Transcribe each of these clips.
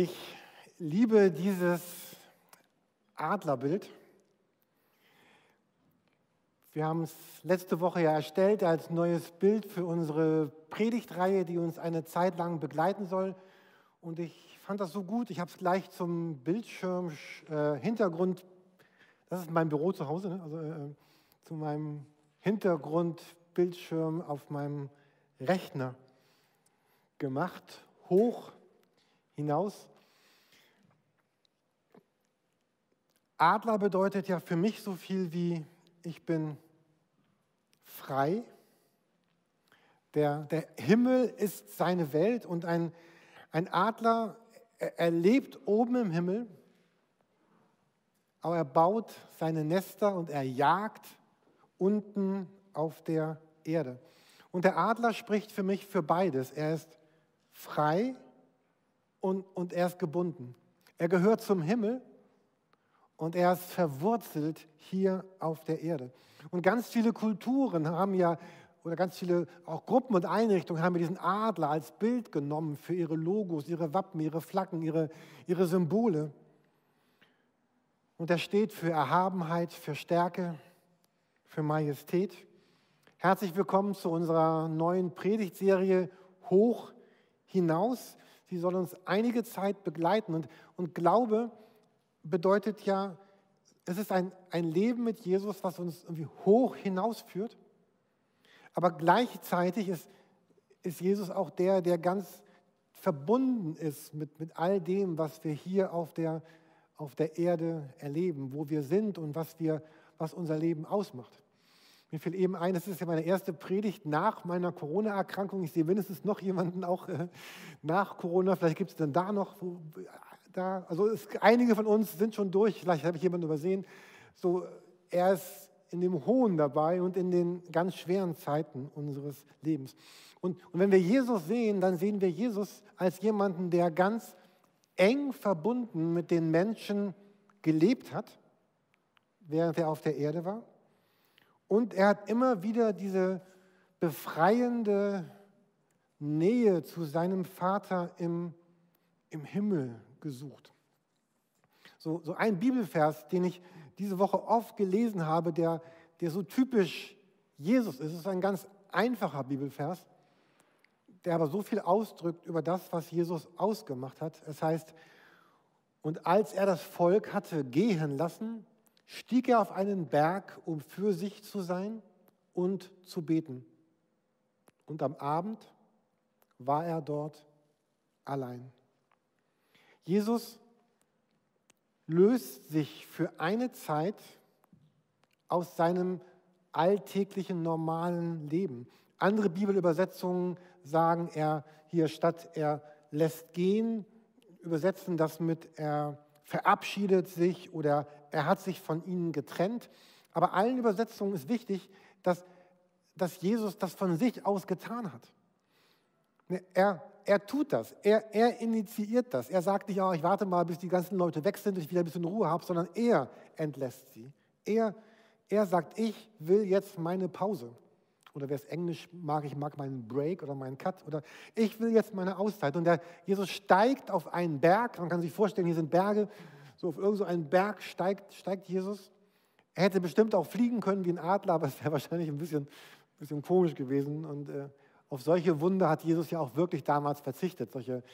Ich liebe dieses Adlerbild. Wir haben es letzte Woche ja erstellt als neues Bild für unsere Predigtreihe, die uns eine Zeit lang begleiten soll. Und ich fand das so gut. Ich habe es gleich zum Bildschirm äh. Das ist mein Büro zu Hause, ne? also äh, zu meinem Hintergrundbildschirm auf meinem Rechner gemacht, hoch hinaus. Adler bedeutet ja für mich so viel wie ich bin frei. Der, der Himmel ist seine Welt und ein, ein Adler, er, er lebt oben im Himmel, aber er baut seine Nester und er jagt unten auf der Erde. Und der Adler spricht für mich für beides. Er ist frei und, und er ist gebunden. Er gehört zum Himmel und er ist verwurzelt hier auf der Erde. Und ganz viele Kulturen haben ja, oder ganz viele auch Gruppen und Einrichtungen haben diesen Adler als Bild genommen für ihre Logos, ihre Wappen, ihre Flaggen, ihre, ihre Symbole. Und er steht für Erhabenheit, für Stärke, für Majestät. Herzlich willkommen zu unserer neuen Predigtserie Hoch hinaus. Sie soll uns einige Zeit begleiten. Und, und Glaube bedeutet ja, es ist ein, ein Leben mit Jesus, was uns irgendwie hoch hinausführt. Aber gleichzeitig ist, ist Jesus auch der, der ganz verbunden ist mit, mit all dem, was wir hier auf der, auf der Erde erleben, wo wir sind und was, wir, was unser Leben ausmacht. Mir fiel eben ein, das ist ja meine erste Predigt nach meiner Corona-Erkrankung. Ich sehe mindestens noch jemanden auch äh, nach Corona. Vielleicht gibt es dann da noch, wo, da, also es, einige von uns sind schon durch. Vielleicht habe ich jemanden übersehen. So, er ist in dem Hohen dabei und in den ganz schweren Zeiten unseres Lebens. Und, und wenn wir Jesus sehen, dann sehen wir Jesus als jemanden, der ganz eng verbunden mit den Menschen gelebt hat, während er auf der Erde war und er hat immer wieder diese befreiende Nähe zu seinem Vater im, im Himmel gesucht. So, so ein Bibelvers, den ich diese Woche oft gelesen habe, der, der so typisch Jesus ist. Es ist ein ganz einfacher Bibelvers, der aber so viel ausdrückt über das, was Jesus ausgemacht hat. Es heißt, und als er das Volk hatte gehen lassen, stieg er auf einen Berg, um für sich zu sein und zu beten. Und am Abend war er dort allein. Jesus löst sich für eine Zeit aus seinem alltäglichen normalen Leben. Andere Bibelübersetzungen sagen, er hier statt er lässt gehen, übersetzen das mit er verabschiedet sich oder er hat sich von ihnen getrennt. Aber allen Übersetzungen ist wichtig, dass, dass Jesus das von sich aus getan hat. Ne, er, er tut das, er, er initiiert das. Er sagt nicht, oh, ich warte mal, bis die ganzen Leute weg sind ich wieder ein bisschen Ruhe habe, sondern er entlässt sie. Er, er sagt, ich will jetzt meine Pause. Oder wer es Englisch mag, ich mag meinen Break oder meinen Cut. Oder ich will jetzt meine Auszeit. Und der Jesus steigt auf einen Berg. Man kann sich vorstellen, hier sind Berge. So auf irgendeinen Berg steigt, steigt Jesus. Er hätte bestimmt auch fliegen können wie ein Adler, aber es wäre wahrscheinlich ein bisschen, bisschen komisch gewesen. Und äh, auf solche Wunder hat Jesus ja auch wirklich damals verzichtet. Solche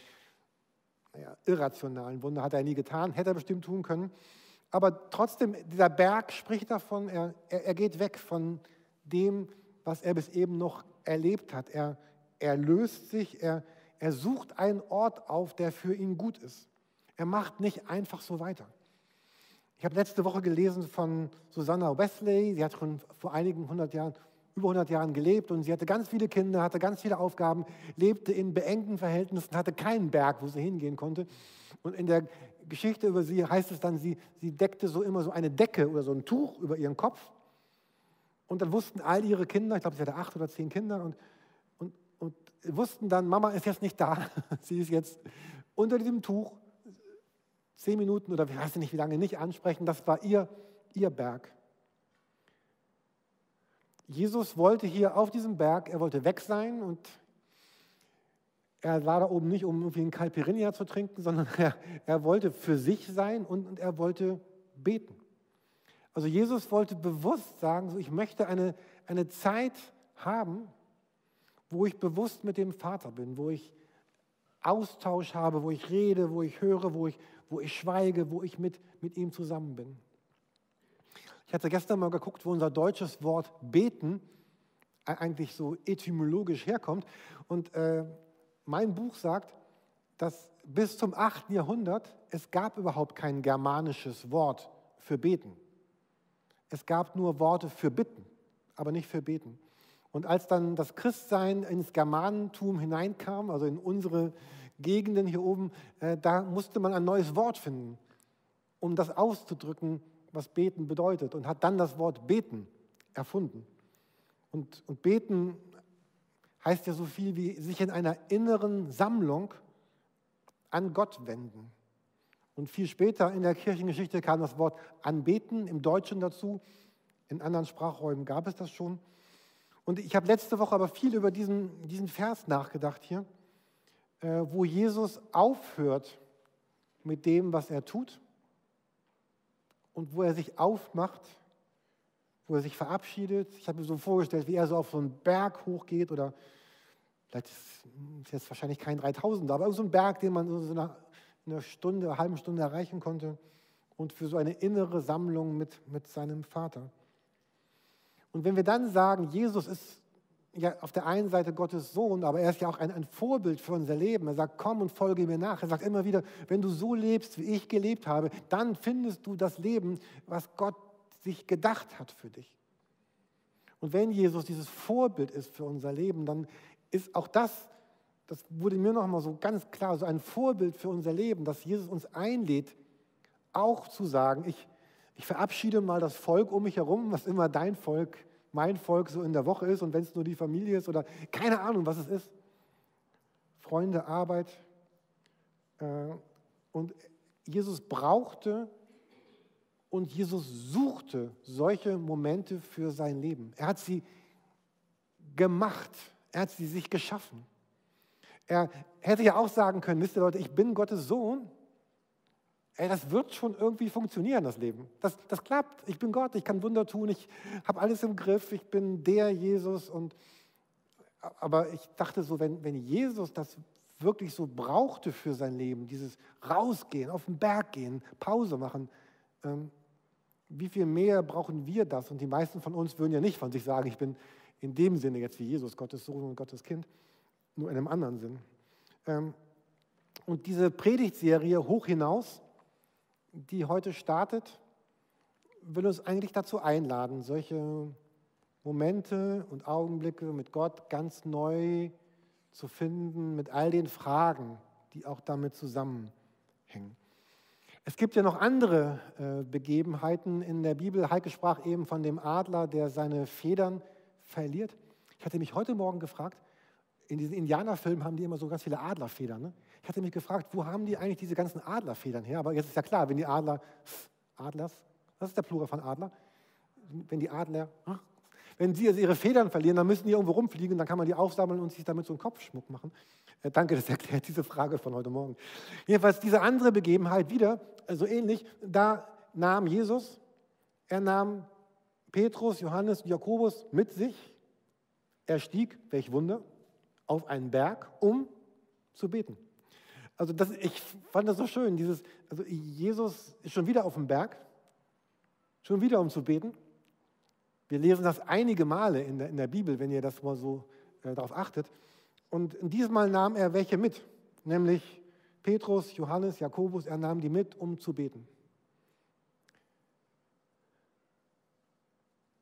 naja, irrationalen Wunder hat er nie getan, hätte er bestimmt tun können. Aber trotzdem, dieser Berg spricht davon, er, er, er geht weg von dem, was er bis eben noch erlebt hat. Er, er löst sich, er, er sucht einen Ort auf, der für ihn gut ist. Er macht nicht einfach so weiter. Ich habe letzte Woche gelesen von Susanna Wesley. Sie hat schon vor einigen hundert Jahren, über 100 Jahren gelebt und sie hatte ganz viele Kinder, hatte ganz viele Aufgaben, lebte in beengten Verhältnissen, hatte keinen Berg, wo sie hingehen konnte. Und in der Geschichte über sie heißt es dann, sie, sie deckte so immer so eine Decke oder so ein Tuch über ihren Kopf. Und dann wussten all ihre Kinder, ich glaube, sie hatte acht oder zehn Kinder, und, und, und wussten dann, Mama ist jetzt nicht da, sie ist jetzt unter diesem Tuch zehn Minuten oder ich weiß nicht wie lange nicht ansprechen, das war ihr, ihr Berg. Jesus wollte hier auf diesem Berg, er wollte weg sein und er war da oben nicht, um irgendwie einen Caipirinha zu trinken, sondern er, er wollte für sich sein und, und er wollte beten. Also Jesus wollte bewusst sagen, so ich möchte eine, eine Zeit haben, wo ich bewusst mit dem Vater bin, wo ich Austausch habe, wo ich rede, wo ich höre, wo ich, wo ich schweige, wo ich mit, mit ihm zusammen bin. Ich hatte gestern mal geguckt, wo unser deutsches Wort beten eigentlich so etymologisch herkommt. Und äh, mein Buch sagt, dass bis zum 8. Jahrhundert es gab überhaupt kein germanisches Wort für beten. Es gab nur Worte für bitten, aber nicht für beten. Und als dann das Christsein ins Germanentum hineinkam, also in unsere Gegenden hier oben, äh, da musste man ein neues Wort finden, um das auszudrücken, was beten bedeutet. Und hat dann das Wort beten erfunden. Und, und beten heißt ja so viel wie sich in einer inneren Sammlung an Gott wenden. Und viel später in der Kirchengeschichte kam das Wort anbeten im Deutschen dazu. In anderen Sprachräumen gab es das schon. Und ich habe letzte Woche aber viel über diesen, diesen Vers nachgedacht hier, wo Jesus aufhört mit dem, was er tut und wo er sich aufmacht, wo er sich verabschiedet. Ich habe mir so vorgestellt, wie er so auf so einen Berg hochgeht oder vielleicht ist es jetzt wahrscheinlich kein 3000, aber so ein Berg, den man so nach einer Stunde, einer halben Stunde erreichen konnte und für so eine innere Sammlung mit, mit seinem Vater. Und wenn wir dann sagen, Jesus ist ja auf der einen Seite Gottes Sohn, aber er ist ja auch ein, ein Vorbild für unser Leben. Er sagt, komm und folge mir nach. Er sagt immer wieder, wenn du so lebst, wie ich gelebt habe, dann findest du das Leben, was Gott sich gedacht hat für dich. Und wenn Jesus dieses Vorbild ist für unser Leben, dann ist auch das, das wurde mir nochmal so ganz klar, so ein Vorbild für unser Leben, dass Jesus uns einlädt, auch zu sagen, ich, ich verabschiede mal das Volk um mich herum, was immer dein Volk, mein Volk so in der Woche ist und wenn es nur die Familie ist oder keine Ahnung, was es ist. Freunde, Arbeit. Äh, und Jesus brauchte und Jesus suchte solche Momente für sein Leben. Er hat sie gemacht, er hat sie sich geschaffen. Er hätte ja auch sagen können, wisst ihr Leute, ich bin Gottes Sohn Ey, das wird schon irgendwie funktionieren, das Leben. Das, das klappt. Ich bin Gott, ich kann Wunder tun, ich habe alles im Griff, ich bin der Jesus. Und, aber ich dachte so, wenn, wenn Jesus das wirklich so brauchte für sein Leben, dieses Rausgehen, auf den Berg gehen, Pause machen, ähm, wie viel mehr brauchen wir das? Und die meisten von uns würden ja nicht von sich sagen, ich bin in dem Sinne jetzt wie Jesus, Gottes Sohn und Gottes Kind, nur in einem anderen Sinn. Ähm, und diese Predigtserie hoch hinaus, die heute startet, will uns eigentlich dazu einladen, solche Momente und Augenblicke mit Gott ganz neu zu finden, mit all den Fragen, die auch damit zusammenhängen. Es gibt ja noch andere äh, Begebenheiten in der Bibel. Heike sprach eben von dem Adler, der seine Federn verliert. Ich hatte mich heute Morgen gefragt, in diesen Indianerfilmen haben die immer so ganz viele Adlerfedern. Ne? Ich hatte mich gefragt, wo haben die eigentlich diese ganzen Adlerfedern her? Aber jetzt ist ja klar, wenn die Adler, Adlers, was ist der Plural von Adler? Wenn die Adler, hm? wenn sie also ihre Federn verlieren, dann müssen die irgendwo rumfliegen, dann kann man die aufsammeln und sich damit so einen Kopfschmuck machen. Äh, danke, das erklärt diese Frage von heute Morgen. Jedenfalls diese andere Begebenheit wieder, so also ähnlich, da nahm Jesus, er nahm Petrus, Johannes und Jakobus mit sich. Er stieg, welch Wunder, auf einen Berg, um zu beten. Also das, ich fand das so schön, dieses, also Jesus ist schon wieder auf dem Berg, schon wieder um zu beten. Wir lesen das einige Male in der, in der Bibel, wenn ihr das mal so äh, darauf achtet. Und diesmal nahm er welche mit, nämlich Petrus, Johannes, Jakobus, er nahm die mit, um zu beten.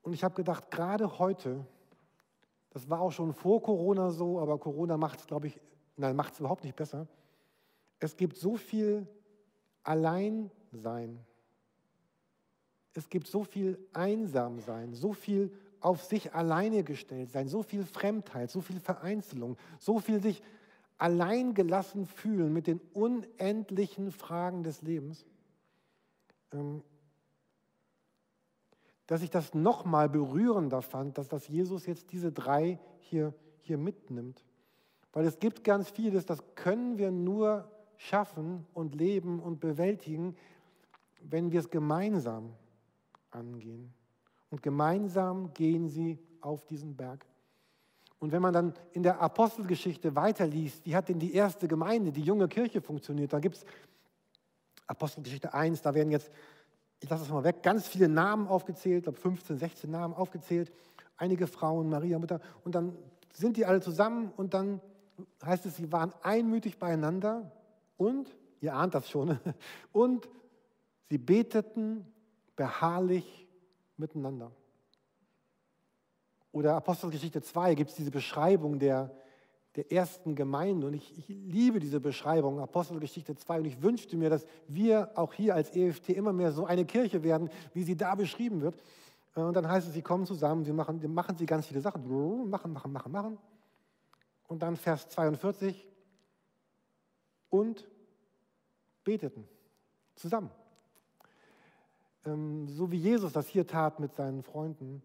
Und ich habe gedacht, gerade heute, das war auch schon vor Corona so, aber Corona macht es, glaube ich, nein, macht es überhaupt nicht besser. Es gibt so viel Alleinsein. Es gibt so viel Einsamsein, so viel auf sich alleine gestellt sein, so viel Fremdheit, so viel Vereinzelung, so viel sich alleingelassen fühlen mit den unendlichen Fragen des Lebens, ähm, dass ich das nochmal berührender fand, dass das Jesus jetzt diese drei hier, hier mitnimmt Weil es gibt ganz vieles, das können wir nur schaffen und leben und bewältigen, wenn wir es gemeinsam angehen. Und gemeinsam gehen sie auf diesen Berg. Und wenn man dann in der Apostelgeschichte weiterliest, wie hat denn die erste Gemeinde, die junge Kirche funktioniert, da gibt es Apostelgeschichte 1, da werden jetzt, ich lasse es mal weg, ganz viele Namen aufgezählt, ich glaube 15, 16 Namen aufgezählt, einige Frauen, Maria, Mutter, und dann sind die alle zusammen und dann heißt es, sie waren einmütig beieinander und, ihr ahnt das schon, und sie beteten beharrlich miteinander. Oder Apostelgeschichte 2 gibt es diese Beschreibung der, der ersten Gemeinde. Und ich, ich, liebe diese Beschreibung, Apostelgeschichte 2. Und ich wünschte mir, dass wir auch hier als EFT immer mehr so eine Kirche werden, wie sie da beschrieben wird. Äh, und dann heißt es, sie kommen zusammen, sie machen, machen sie ganz viele Sachen, machen, machen, machen, machen. Und dann Vers 42, und beteten zusammen. Ähm, so wie Jesus das hier tat mit seinen Freunden.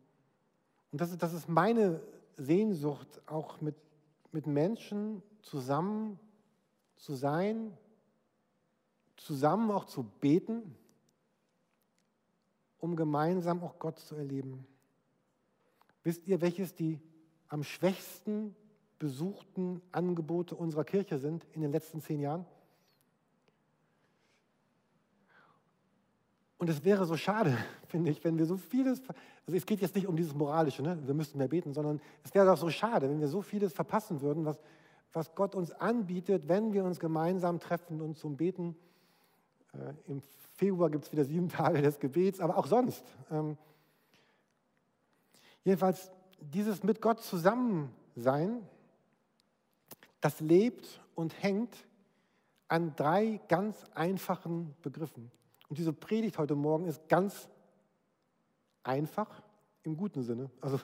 Und das ist, das ist meine Sehnsucht, auch mit, mit Menschen zusammen zu sein, zusammen auch zu beten, um gemeinsam auch Gott zu erleben. Wisst ihr, welches die am schwächsten besuchten Angebote unserer Kirche sind in den letzten zehn Jahren? Und es wäre so schade, finde ich, wenn wir so vieles, also es geht jetzt nicht um dieses Moralische, ne? wir müssten mehr beten, sondern es wäre doch so schade, wenn wir so vieles verpassen würden, was, was Gott uns anbietet, wenn wir uns gemeinsam treffen und zum Beten. Äh, Im Februar gibt es wieder sieben Tage des Gebets, aber auch sonst. Ähm, jedenfalls, dieses mit Gott zusammen sein, das lebt und hängt an drei ganz einfachen Begriffen. Und diese Predigt heute Morgen ist ganz einfach im guten Sinne. Also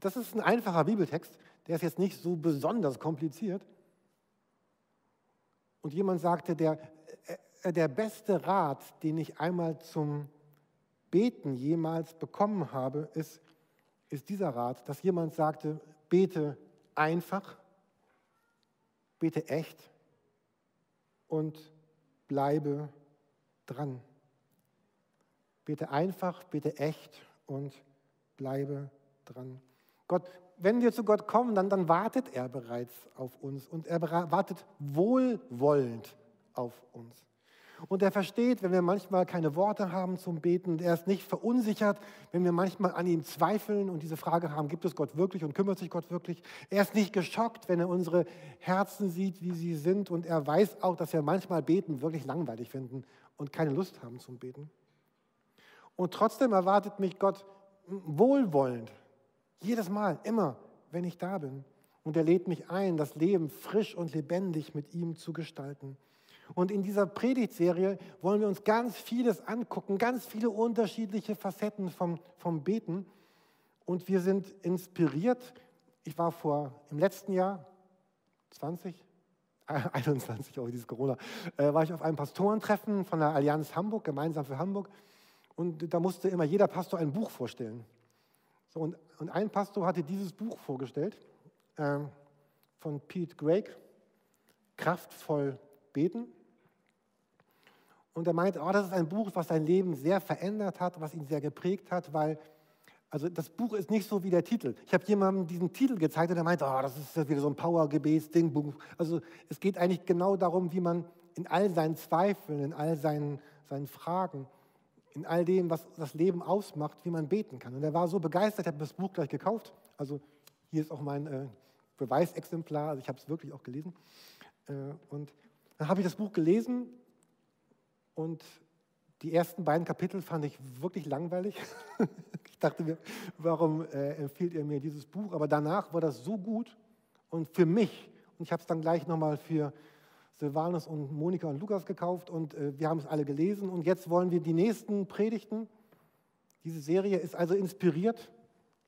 das ist ein einfacher Bibeltext, der ist jetzt nicht so besonders kompliziert. Und jemand sagte, der, äh, der beste Rat, den ich einmal zum Beten jemals bekommen habe, ist, ist dieser Rat, dass jemand sagte, bete einfach, bete echt und bleibe dran. Bete einfach, bete echt und bleibe dran. Gott, wenn wir zu Gott kommen, dann, dann wartet er bereits auf uns und er wartet wohlwollend auf uns. Und er versteht, wenn wir manchmal keine Worte haben zum Beten. Er ist nicht verunsichert, wenn wir manchmal an ihm zweifeln und diese Frage haben, gibt es Gott wirklich und kümmert sich Gott wirklich. Er ist nicht geschockt, wenn er unsere Herzen sieht, wie sie sind. Und er weiß auch, dass wir manchmal Beten wirklich langweilig finden und keine Lust haben zum Beten. Und trotzdem erwartet mich Gott wohlwollend. Jedes Mal, immer, wenn ich da bin. Und er lädt mich ein, das Leben frisch und lebendig mit ihm zu gestalten. Und in dieser Predigtserie wollen wir uns ganz vieles angucken, ganz viele unterschiedliche Facetten vom, vom Beten. Und wir sind inspiriert. Ich war vor im letzten Jahr, 20, 21, oh, dieses Corona, äh, war ich auf einem Pastorentreffen von der Allianz Hamburg, gemeinsam für Hamburg. Und da musste immer jeder Pastor ein Buch vorstellen. So, und, und ein Pastor hatte dieses Buch vorgestellt äh, von Pete Greig, Kraftvoll beten. Und er meinte, oh, das ist ein Buch, was sein Leben sehr verändert hat, was ihn sehr geprägt hat, weil also das Buch ist nicht so wie der Titel. Ich habe jemandem diesen Titel gezeigt und er meinte, oh, das ist wieder so ein Power-Gebets-Ding. Also es geht eigentlich genau darum, wie man in all seinen Zweifeln, in all seinen, seinen Fragen, in all dem, was das Leben ausmacht, wie man beten kann. Und er war so begeistert, er hat das Buch gleich gekauft. Also hier ist auch mein äh, Beweisexemplar, also ich habe es wirklich auch gelesen. Äh, und dann habe ich das Buch gelesen und die ersten beiden Kapitel fand ich wirklich langweilig. ich dachte mir, warum äh, empfiehlt er mir dieses Buch? Aber danach war das so gut und für mich, und ich habe es dann gleich nochmal für Silvanus und Monika und Lukas gekauft und äh, wir haben es alle gelesen. Und jetzt wollen wir die nächsten Predigten. Diese Serie ist also inspiriert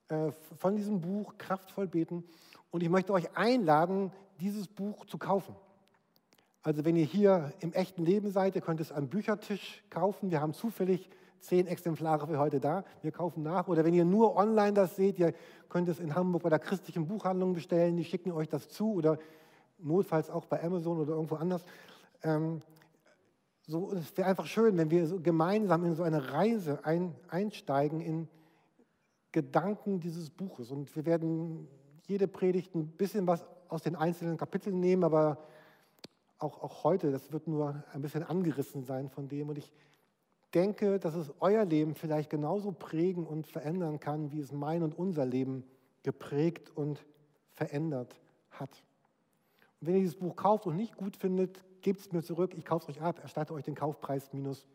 äh, von diesem Buch Kraftvoll beten. Und ich möchte euch einladen, dieses Buch zu kaufen. Also wenn ihr hier im echten Leben seid, ihr könnt es am Büchertisch kaufen. Wir haben zufällig zehn Exemplare für heute da. Wir kaufen nach. Oder wenn ihr nur online das seht, ihr könnt es in Hamburg bei der christlichen Buchhandlung bestellen. Die schicken euch das zu. Oder notfalls auch bei Amazon oder irgendwo anders. Ähm, so, es wäre einfach schön, wenn wir so gemeinsam in so eine Reise ein, einsteigen in Gedanken dieses Buches. Und wir werden jede Predigt ein bisschen was aus den einzelnen Kapiteln nehmen, aber auch, auch heute, das wird nur ein bisschen angerissen sein von dem. Und ich denke, dass es euer Leben vielleicht genauso prägen und verändern kann, wie es mein und unser Leben geprägt und verändert hat. Wenn ihr dieses Buch kauft und nicht gut findet, gebt es mir zurück, ich kaufe es euch ab, erstatte euch den Kaufpreis minus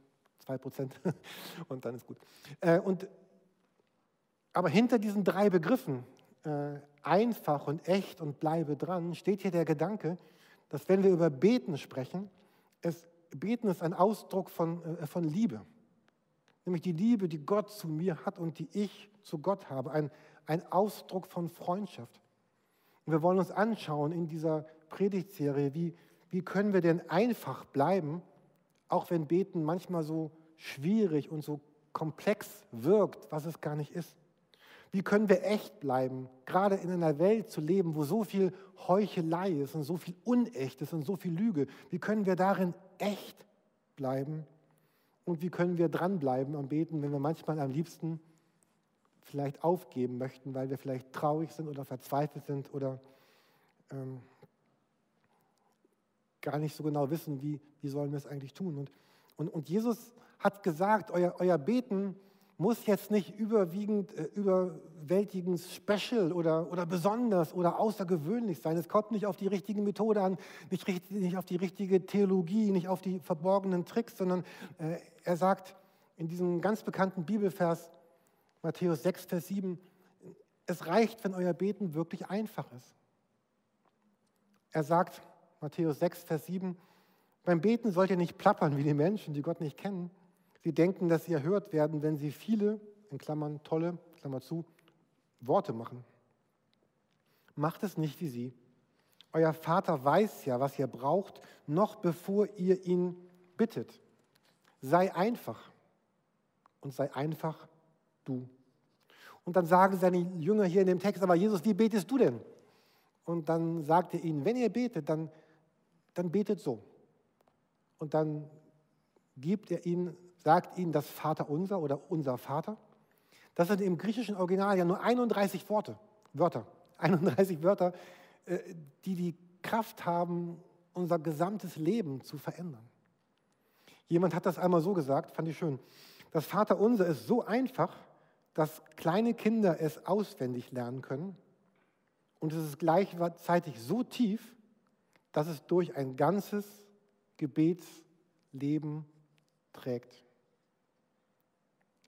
2% und dann ist gut. Äh, und, aber hinter diesen drei Begriffen, äh, einfach und echt und bleibe dran, steht hier der Gedanke, dass wenn wir über Beten sprechen, es, Beten ist ein Ausdruck von, äh, von Liebe. Nämlich die Liebe, die Gott zu mir hat und die ich zu Gott habe. Ein, ein Ausdruck von Freundschaft. Und wir wollen uns anschauen in dieser Predigtserie, wie, wie können wir denn einfach bleiben, auch wenn Beten manchmal so schwierig und so komplex wirkt, was es gar nicht ist. Wie können wir echt bleiben, gerade in einer Welt zu leben, wo so viel Heuchelei ist und so viel Unecht ist und so viel Lüge? Wie können wir darin echt bleiben? Und wie können wir dranbleiben am Beten, wenn wir manchmal am liebsten vielleicht aufgeben möchten, weil wir vielleicht traurig sind oder verzweifelt sind oder ähm, gar nicht so genau wissen, wie, wie sollen wir es eigentlich tun. Und, und, und Jesus hat gesagt, euer, euer Beten muss jetzt nicht überwiegend, äh, überwältigend special oder, oder besonders oder außergewöhnlich sein. Es kommt nicht auf die richtige Methode an, nicht, nicht auf die richtige Theologie, nicht auf die verborgenen Tricks, sondern äh, er sagt in diesem ganz bekannten Bibelvers, Matthäus 6, Vers 7, es reicht, wenn euer Beten wirklich einfach ist. Er sagt, Matthäus 6, Vers 7, beim Beten sollt ihr nicht plappern wie die Menschen, die Gott nicht kennen Sie denken, dass sie erhört werden, wenn sie viele, in Klammern tolle, Klammer zu, Worte machen. Macht es nicht wie sie. Euer Vater weiß ja, was ihr braucht, noch bevor ihr ihn bittet. Sei einfach und sei einfach du. Und dann sagen seine Jünger hier in dem Text, aber Jesus, wie betest du denn? Und dann sagt er ihnen, wenn ihr betet, dann, dann betet so. Und dann gibt er ihnen sagt ihnen das Vater unser oder unser Vater. Das sind im griechischen Original ja nur 31 Worte, Wörter, 31 Wörter, äh, die die Kraft haben, unser gesamtes Leben zu verändern. Jemand hat das einmal so gesagt, fand ich schön. Das Vater unser ist so einfach, dass kleine Kinder es auswendig lernen können. Und es ist gleichzeitig so tief, dass es durch ein ganzes Gebetsleben trägt.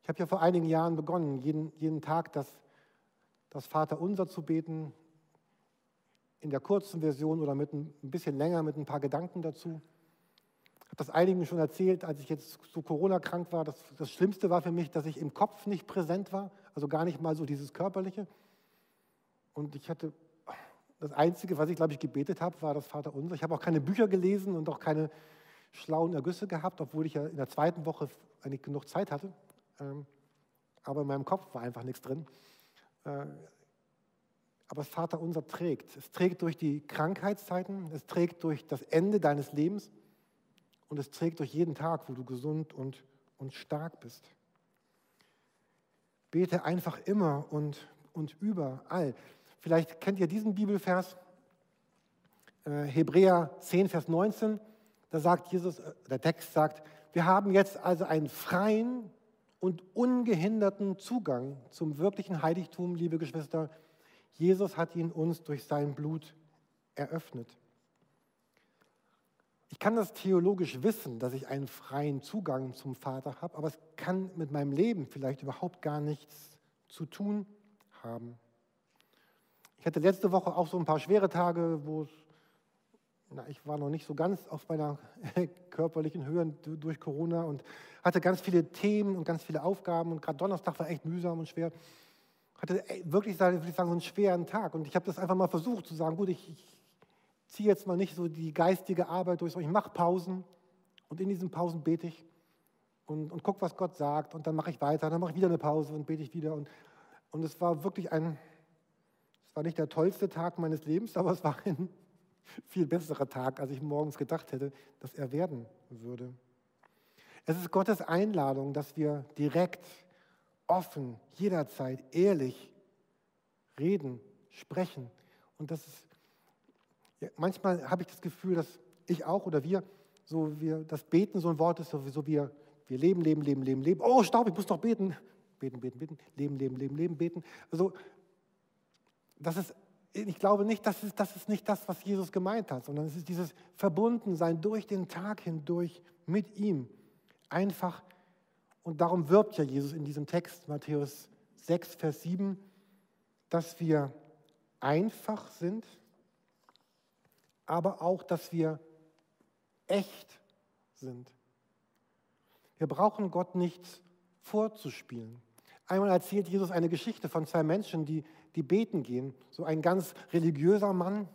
Ich habe ja vor einigen Jahren begonnen, jeden, jeden Tag das, das Vaterunser zu beten, in der kurzen Version oder mit ein, ein bisschen länger mit ein paar Gedanken dazu. Ich habe das einigen schon erzählt, als ich jetzt so Corona-krank war. Das, das Schlimmste war für mich, dass ich im Kopf nicht präsent war, also gar nicht mal so dieses Körperliche. Und ich hatte, das Einzige, was ich, glaube ich, gebetet habe, war das Vaterunser. Ich habe auch keine Bücher gelesen und auch keine schlauen Ergüsse gehabt, obwohl ich ja in der zweiten Woche eigentlich genug Zeit hatte. Ähm, aber in meinem Kopf war einfach nichts drin. Äh, aber das Vater unser trägt. Es trägt durch die Krankheitszeiten, es trägt durch das Ende deines Lebens und es trägt durch jeden Tag, wo du gesund und, und stark bist. Bete einfach immer und, und überall. Vielleicht kennt ihr diesen Bibelvers, äh, Hebräer 10, Vers 19. Da sagt Jesus, äh, der Text sagt, wir haben jetzt also einen freien und ungehinderten Zugang zum wirklichen Heiligtum, liebe Geschwister. Jesus hat ihn uns durch sein Blut eröffnet. Ich kann das theologisch wissen, dass ich einen freien Zugang zum Vater habe, aber es kann mit meinem Leben vielleicht überhaupt gar nichts zu tun haben. Ich hatte letzte Woche auch so ein paar schwere Tage, wo es na, ich war noch nicht so ganz auf meiner körperlichen Höhe durch Corona und hatte ganz viele Themen und ganz viele Aufgaben und gerade Donnerstag war echt mühsam und schwer. Hatte wirklich, würde ich sagen, so einen schweren Tag und ich habe das einfach mal versucht zu sagen, gut, ich, ich ziehe jetzt mal nicht so die geistige Arbeit durch, ich mache Pausen und in diesen Pausen bete ich und, und gucke, was Gott sagt und dann mache ich weiter, dann mache ich wieder eine Pause und bete ich wieder und, und es war wirklich ein, war nicht der tollste Tag meines Lebens, aber es war ein viel besserer Tag, als ich morgens gedacht hätte, dass er werden würde. Es ist Gottes Einladung, dass wir direkt, offen, jederzeit, ehrlich reden, sprechen. Und das ist, ja, manchmal habe ich das Gefühl, dass ich auch oder wir, so wir, das Beten so ein Wort ist, so wir, wir leben, leben, leben, leben, leben. Oh, Staub, ich muss noch beten. Beten, beten, beten, leben, leben, leben, leben, beten. Also, das ist ich glaube nicht, das ist, das ist nicht das, was Jesus gemeint hat, sondern es ist dieses Verbundensein durch den Tag hindurch mit ihm. Einfach, und darum wirbt ja Jesus in diesem Text, Matthäus 6, Vers 7, dass wir einfach sind, aber auch, dass wir echt sind. Wir brauchen Gott nichts vorzuspielen. Einmal erzählt Jesus eine Geschichte von zwei Menschen, die die beten gehen. So ein ganz religiöser Mann,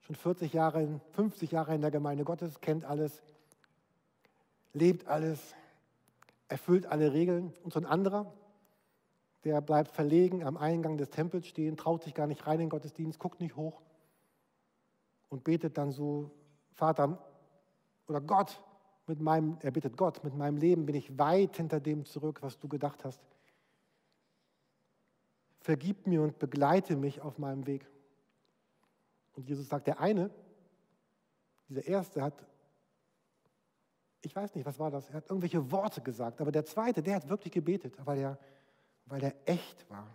schon 40 Jahre, 50 Jahre in der Gemeinde Gottes, kennt alles, lebt alles, erfüllt alle Regeln. Und so ein anderer, der bleibt verlegen am Eingang des Tempels stehen, traut sich gar nicht rein in den Gottesdienst, guckt nicht hoch und betet dann so, Vater oder Gott, mit meinem, er bittet Gott, mit meinem Leben bin ich weit hinter dem zurück, was du gedacht hast vergib mir und begleite mich auf meinem Weg. Und Jesus sagt, der eine, dieser erste hat, ich weiß nicht, was war das, er hat irgendwelche Worte gesagt, aber der zweite, der hat wirklich gebetet, weil er, weil er echt war.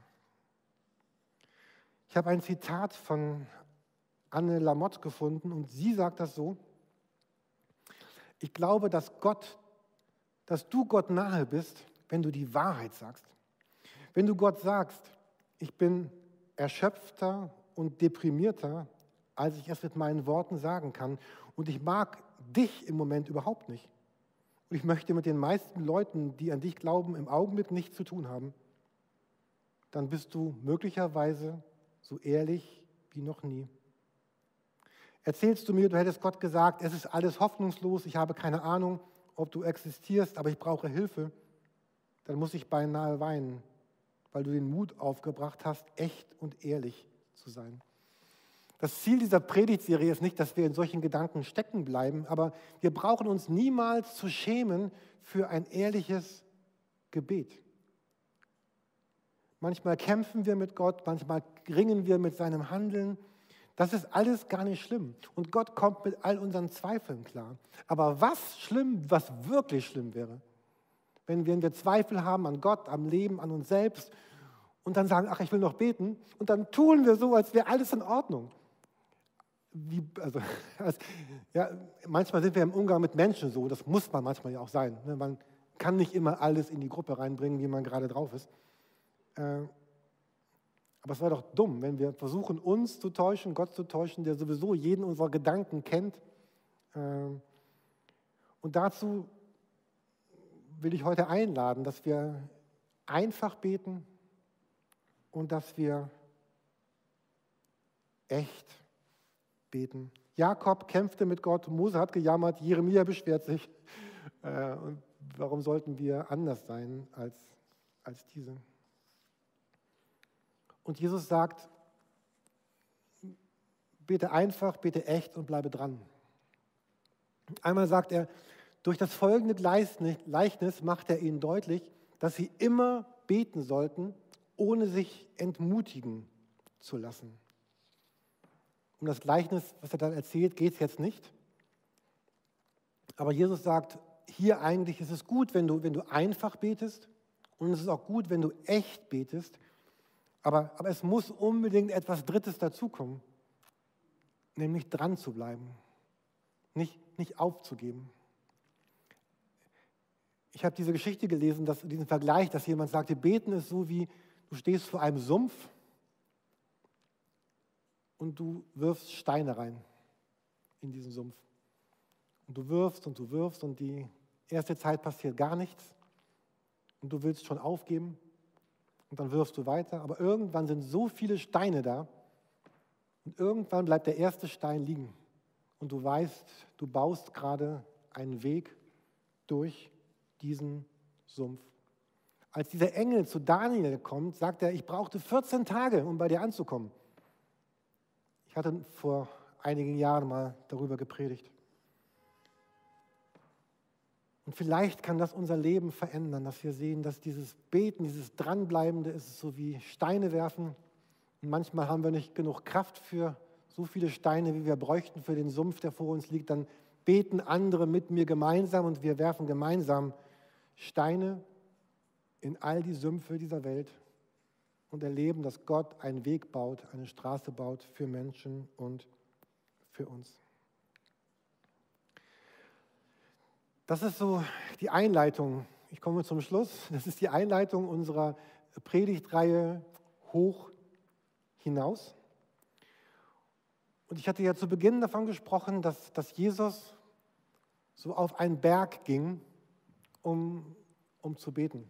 Ich habe ein Zitat von Anne Lamotte gefunden und sie sagt das so, ich glaube, dass Gott, dass du Gott nahe bist, wenn du die Wahrheit sagst. Wenn du Gott sagst, ich bin erschöpfter und deprimierter, als ich es mit meinen Worten sagen kann. Und ich mag dich im Moment überhaupt nicht. Und ich möchte mit den meisten Leuten, die an dich glauben, im Augenblick nichts zu tun haben. Dann bist du möglicherweise so ehrlich wie noch nie. Erzählst du mir, du hättest Gott gesagt, es ist alles hoffnungslos, ich habe keine Ahnung, ob du existierst, aber ich brauche Hilfe, dann muss ich beinahe weinen weil du den Mut aufgebracht hast, echt und ehrlich zu sein. Das Ziel dieser Predigtserie ist nicht, dass wir in solchen Gedanken stecken bleiben, aber wir brauchen uns niemals zu schämen für ein ehrliches Gebet. Manchmal kämpfen wir mit Gott, manchmal ringen wir mit seinem Handeln. Das ist alles gar nicht schlimm. Und Gott kommt mit all unseren Zweifeln klar. Aber was schlimm, was wirklich schlimm wäre, wenn wir, wenn wir Zweifel haben an Gott, am Leben, an uns selbst und dann sagen, ach, ich will noch beten und dann tun wir so, als wäre alles in Ordnung. Wie, also, also, ja, manchmal sind wir im Umgang mit Menschen so, das muss man manchmal ja auch sein. Ne? Man kann nicht immer alles in die Gruppe reinbringen, wie man gerade drauf ist. Äh, aber es wäre doch dumm, wenn wir versuchen, uns zu täuschen, Gott zu täuschen, der sowieso jeden unserer Gedanken kennt. Äh, und dazu will ich heute einladen, dass wir einfach beten und dass wir echt beten. Jakob kämpfte mit Gott, Mose hat gejammert, Jeremia beschwert sich. Äh, und warum sollten wir anders sein als, als diese? Und Jesus sagt, bete einfach, bete echt und bleibe dran. Einmal sagt er, durch das folgende Gleichnis macht er ihnen deutlich, dass sie immer beten sollten, ohne sich entmutigen zu lassen. Um das Gleichnis, was er dann erzählt, geht es jetzt nicht. Aber Jesus sagt, hier eigentlich ist es gut, wenn du, wenn du einfach betest und es ist auch gut, wenn du echt betest. Aber, aber es muss unbedingt etwas Drittes dazukommen, nämlich dran zu bleiben, nicht, nicht aufzugeben. Ich habe diese Geschichte gelesen, dass, diesen Vergleich, dass jemand sagte, beten ist so wie, du stehst vor einem Sumpf und du wirfst Steine rein in diesen Sumpf. Und du wirfst und du wirfst und die erste Zeit passiert gar nichts. Und du willst schon aufgeben und dann wirfst du weiter, aber irgendwann sind so viele Steine da und irgendwann bleibt der erste Stein liegen. Und du weißt, du baust gerade einen Weg durch diesen Sumpf. Als dieser Engel zu Daniel kommt, sagt er, ich brauchte 14 Tage, um bei dir anzukommen. Ich hatte vor einigen Jahren mal darüber gepredigt. Und vielleicht kann das unser Leben verändern, dass wir sehen, dass dieses Beten, dieses Dranbleibende ist so wie Steine werfen. Und manchmal haben wir nicht genug Kraft für so viele Steine, wie wir bräuchten für den Sumpf, der vor uns liegt. Dann beten andere mit mir gemeinsam und wir werfen gemeinsam Steine in all die Sümpfe dieser Welt und erleben, dass Gott einen Weg baut, eine Straße baut für Menschen und für uns. Das ist so die Einleitung. Ich komme zum Schluss. Das ist die Einleitung unserer Predigtreihe hoch hinaus. Und ich hatte ja zu Beginn davon gesprochen, dass, dass Jesus so auf einen Berg ging, um, um zu beten.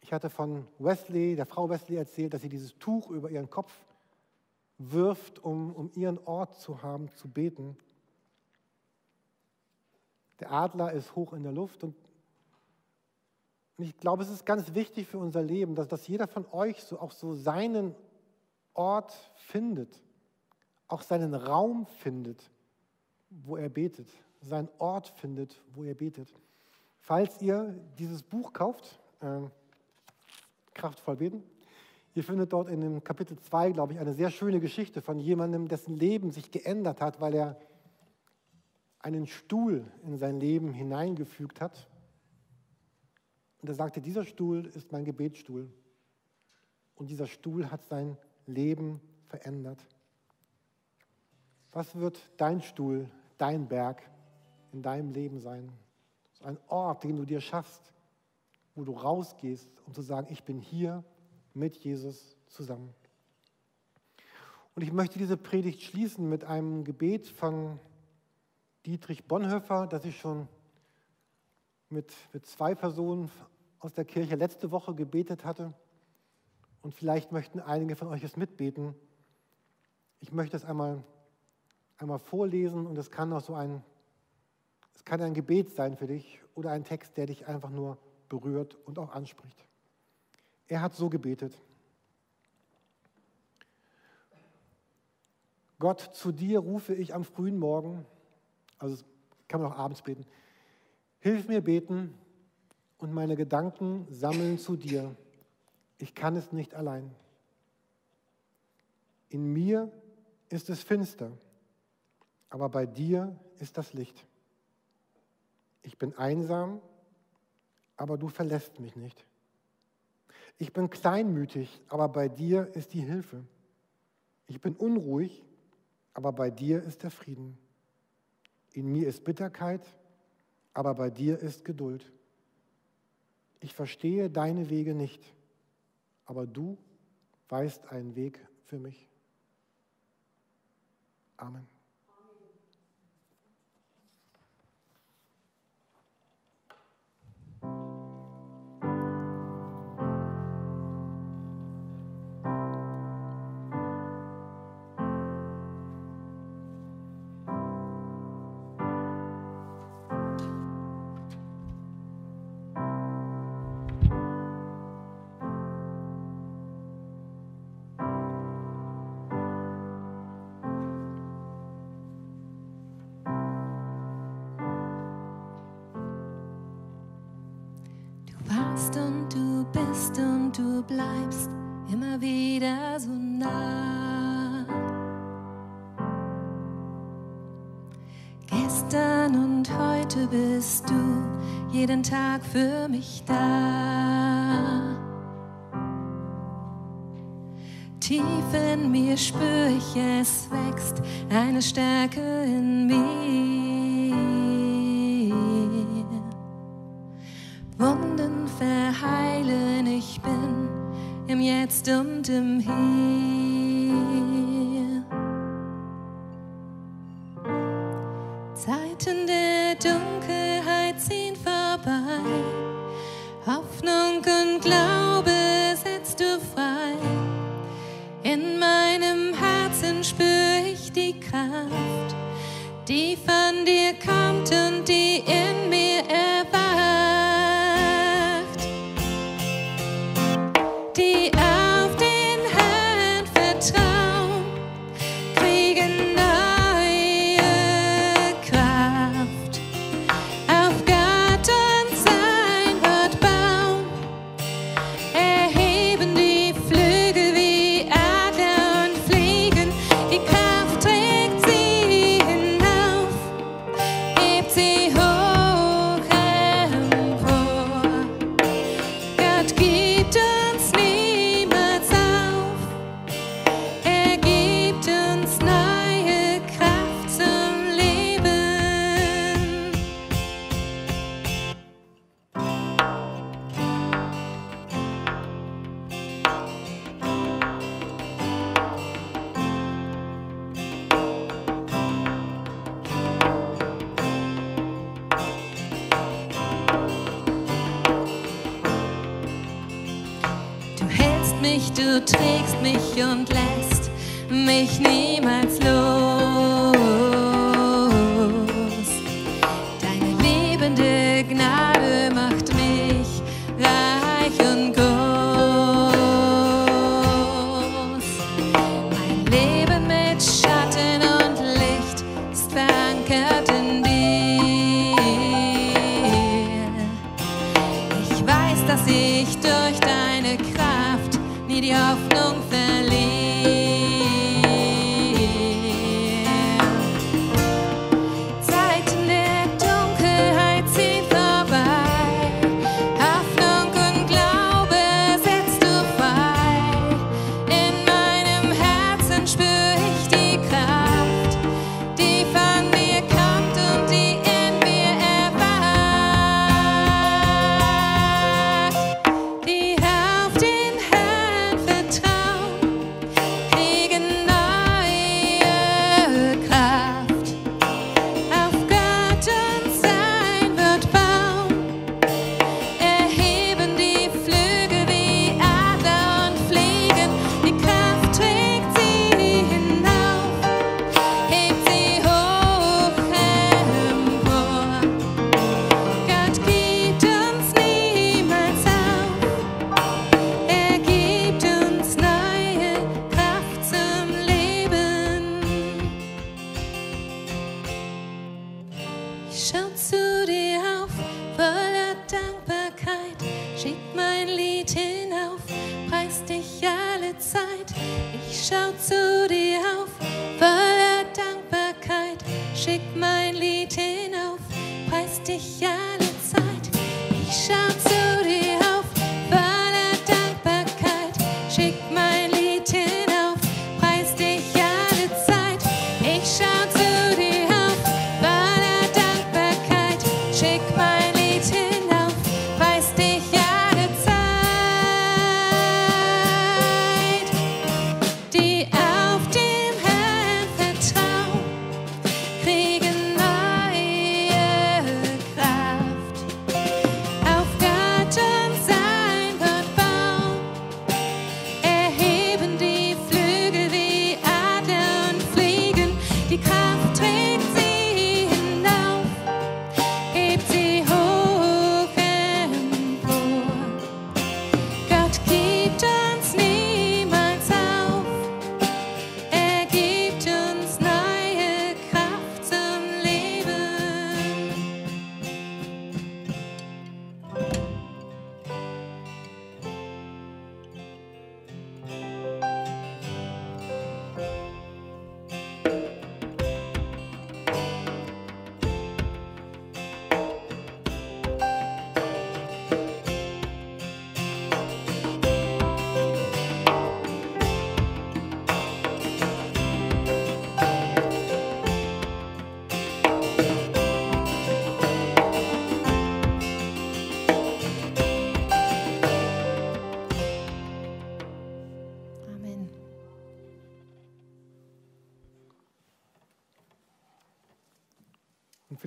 Ich hatte von Wesley, der Frau Wesley erzählt, dass sie dieses Tuch über ihren Kopf wirft, um, um ihren Ort zu haben, zu beten. Der Adler ist hoch in der Luft und ich glaube, es ist ganz wichtig für unser Leben, dass, dass jeder von euch so auch so seinen Ort findet, auch seinen Raum findet, wo er betet, seinen Ort findet, wo er betet. Falls ihr dieses Buch kauft, äh, kraftvoll beten. Ihr findet dort in dem Kapitel 2, glaube ich, eine sehr schöne Geschichte von jemandem, dessen Leben sich geändert hat, weil er einen Stuhl in sein Leben hineingefügt hat. Und er sagte, dieser Stuhl ist mein Gebetsstuhl. Und dieser Stuhl hat sein Leben verändert. Was wird dein Stuhl, dein Berg in deinem Leben sein? Ein Ort, den du dir schaffst, wo du rausgehst, um zu sagen, ich bin hier mit Jesus zusammen. Und ich möchte diese Predigt schließen mit einem Gebet von Dietrich Bonhoeffer, das ich schon mit, mit zwei Personen aus der Kirche letzte Woche gebetet hatte. Und vielleicht möchten einige von euch es mitbeten. Ich möchte es einmal, einmal vorlesen und es kann auch so ein, es kann ein Gebet sein für dich oder ein Text, der dich einfach nur berührt und auch anspricht. Er hat so gebetet. Gott, zu dir rufe ich am frühen Morgen, also kann man auch abends beten, hilf mir beten und meine Gedanken sammeln zu dir. Ich kann es nicht allein. In mir ist es finster, aber bei dir ist das Licht. Ich bin einsam aber du verlässt mich nicht. Ich bin kleinmütig, aber bei dir ist die Hilfe. Ich bin unruhig, aber bei dir ist der Frieden. In mir ist Bitterkeit, aber bei dir ist Geduld. Ich verstehe deine Wege nicht, aber du weißt einen Weg für mich. Amen. Bleibst immer wieder so nah. Gestern und heute bist du jeden Tag für mich da. Tief in mir spür ich, es wächst eine Stärke in mir. recognize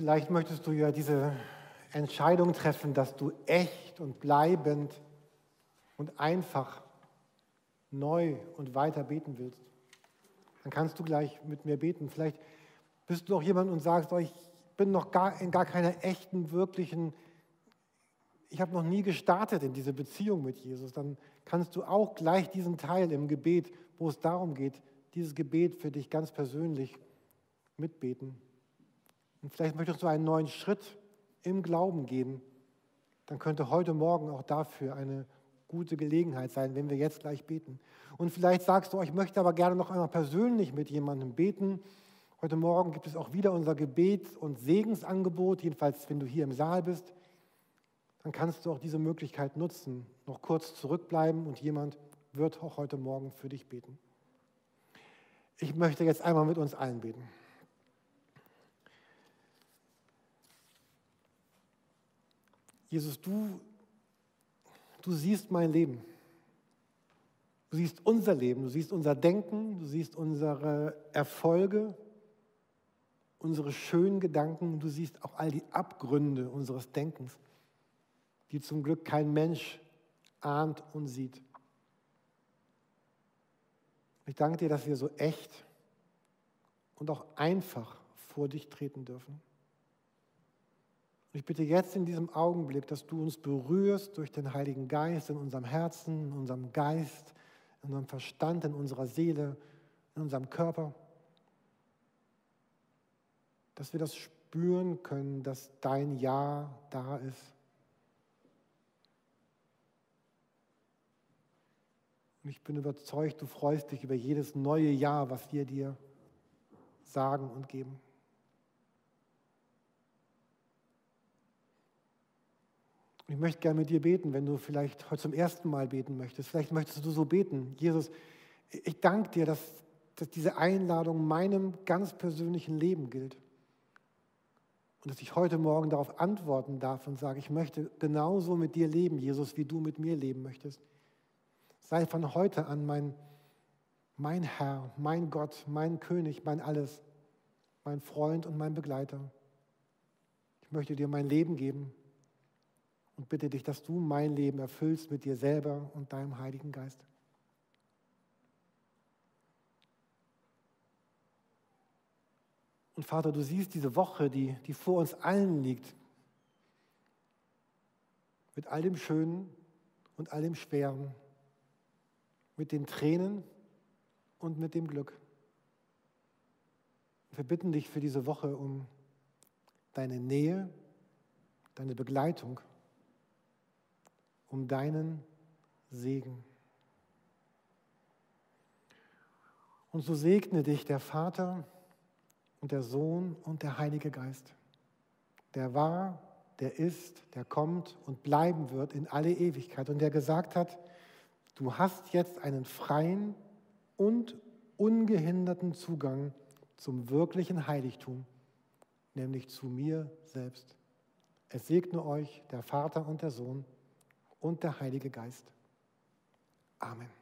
vielleicht möchtest du ja diese Entscheidung treffen, dass du echt und bleibend und einfach neu und weiter beten willst. Dann kannst du gleich mit mir beten. Vielleicht bist du auch jemand und sagst, oh, ich bin noch gar, in gar keiner echten, wirklichen, ich habe noch nie gestartet in diese Beziehung mit Jesus. Dann kannst du auch gleich diesen Teil im Gebet, wo es darum geht, dieses Gebet für dich ganz persönlich mitbeten. Und vielleicht möchtest du einen neuen Schritt im Glauben gehen. Dann könnte heute Morgen auch dafür eine gute Gelegenheit sein, wenn wir jetzt gleich beten. Und vielleicht sagst du, oh, ich möchte aber gerne noch einmal persönlich mit jemandem beten. Heute Morgen gibt es auch wieder unser Gebet- und Segensangebot, jedenfalls wenn du hier im Saal bist. Dann kannst du auch diese Möglichkeit nutzen, noch kurz zurückbleiben und jemand wird auch heute Morgen für dich beten. Ich möchte jetzt einmal mit uns allen beten. Jesus, du, du siehst mein Leben. Du siehst unser Leben, du siehst unser Denken, du siehst unsere Erfolge, unsere schönen Gedanken, du siehst auch all die Abgründe unseres Denkens, die zum Glück kein Mensch ahnt und sieht. Ich danke dir, dass wir so echt und auch einfach vor dich treten dürfen. Ich bitte jetzt in diesem Augenblick, dass du uns berührst durch den Heiligen Geist in unserem Herzen, in unserem Geist, in unserem Verstand, in unserer Seele, in unserem Körper. Dass wir das spüren können, dass dein Ja da ist. Und ich bin überzeugt, du freust dich über jedes neue Ja, was wir dir sagen und geben. Und ich möchte gerne mit dir beten, wenn du vielleicht heute zum ersten Mal beten möchtest. Vielleicht möchtest du so beten. Jesus, ich danke dir, dass, dass diese Einladung meinem ganz persönlichen Leben gilt. Und dass ich heute Morgen darauf antworten darf und sage, ich möchte genauso mit dir leben, Jesus, wie du mit mir leben möchtest. Sei von heute an mein, mein Herr, mein Gott, mein König, mein Alles, mein Freund und mein Begleiter. Ich möchte dir mein Leben geben und bitte dich, dass du mein Leben erfüllst mit dir selber und deinem Heiligen Geist. Und Vater, du siehst diese Woche, die, die vor uns allen liegt, mit all dem Schönen und all dem Schweren, mit den Tränen und mit dem Glück. Wir bitten dich für diese Woche um deine Nähe, deine Begleitung um deinen Segen. Und so segne dich der Vater und der Sohn und der Heilige Geist, der war, der ist, der kommt und bleiben wird in alle Ewigkeit und der gesagt hat, du hast jetzt einen freien und ungehinderten Zugang zum wirklichen Heiligtum, nämlich zu mir selbst. Es segne euch der Vater und der Sohn und der Heilige Geist. Amen.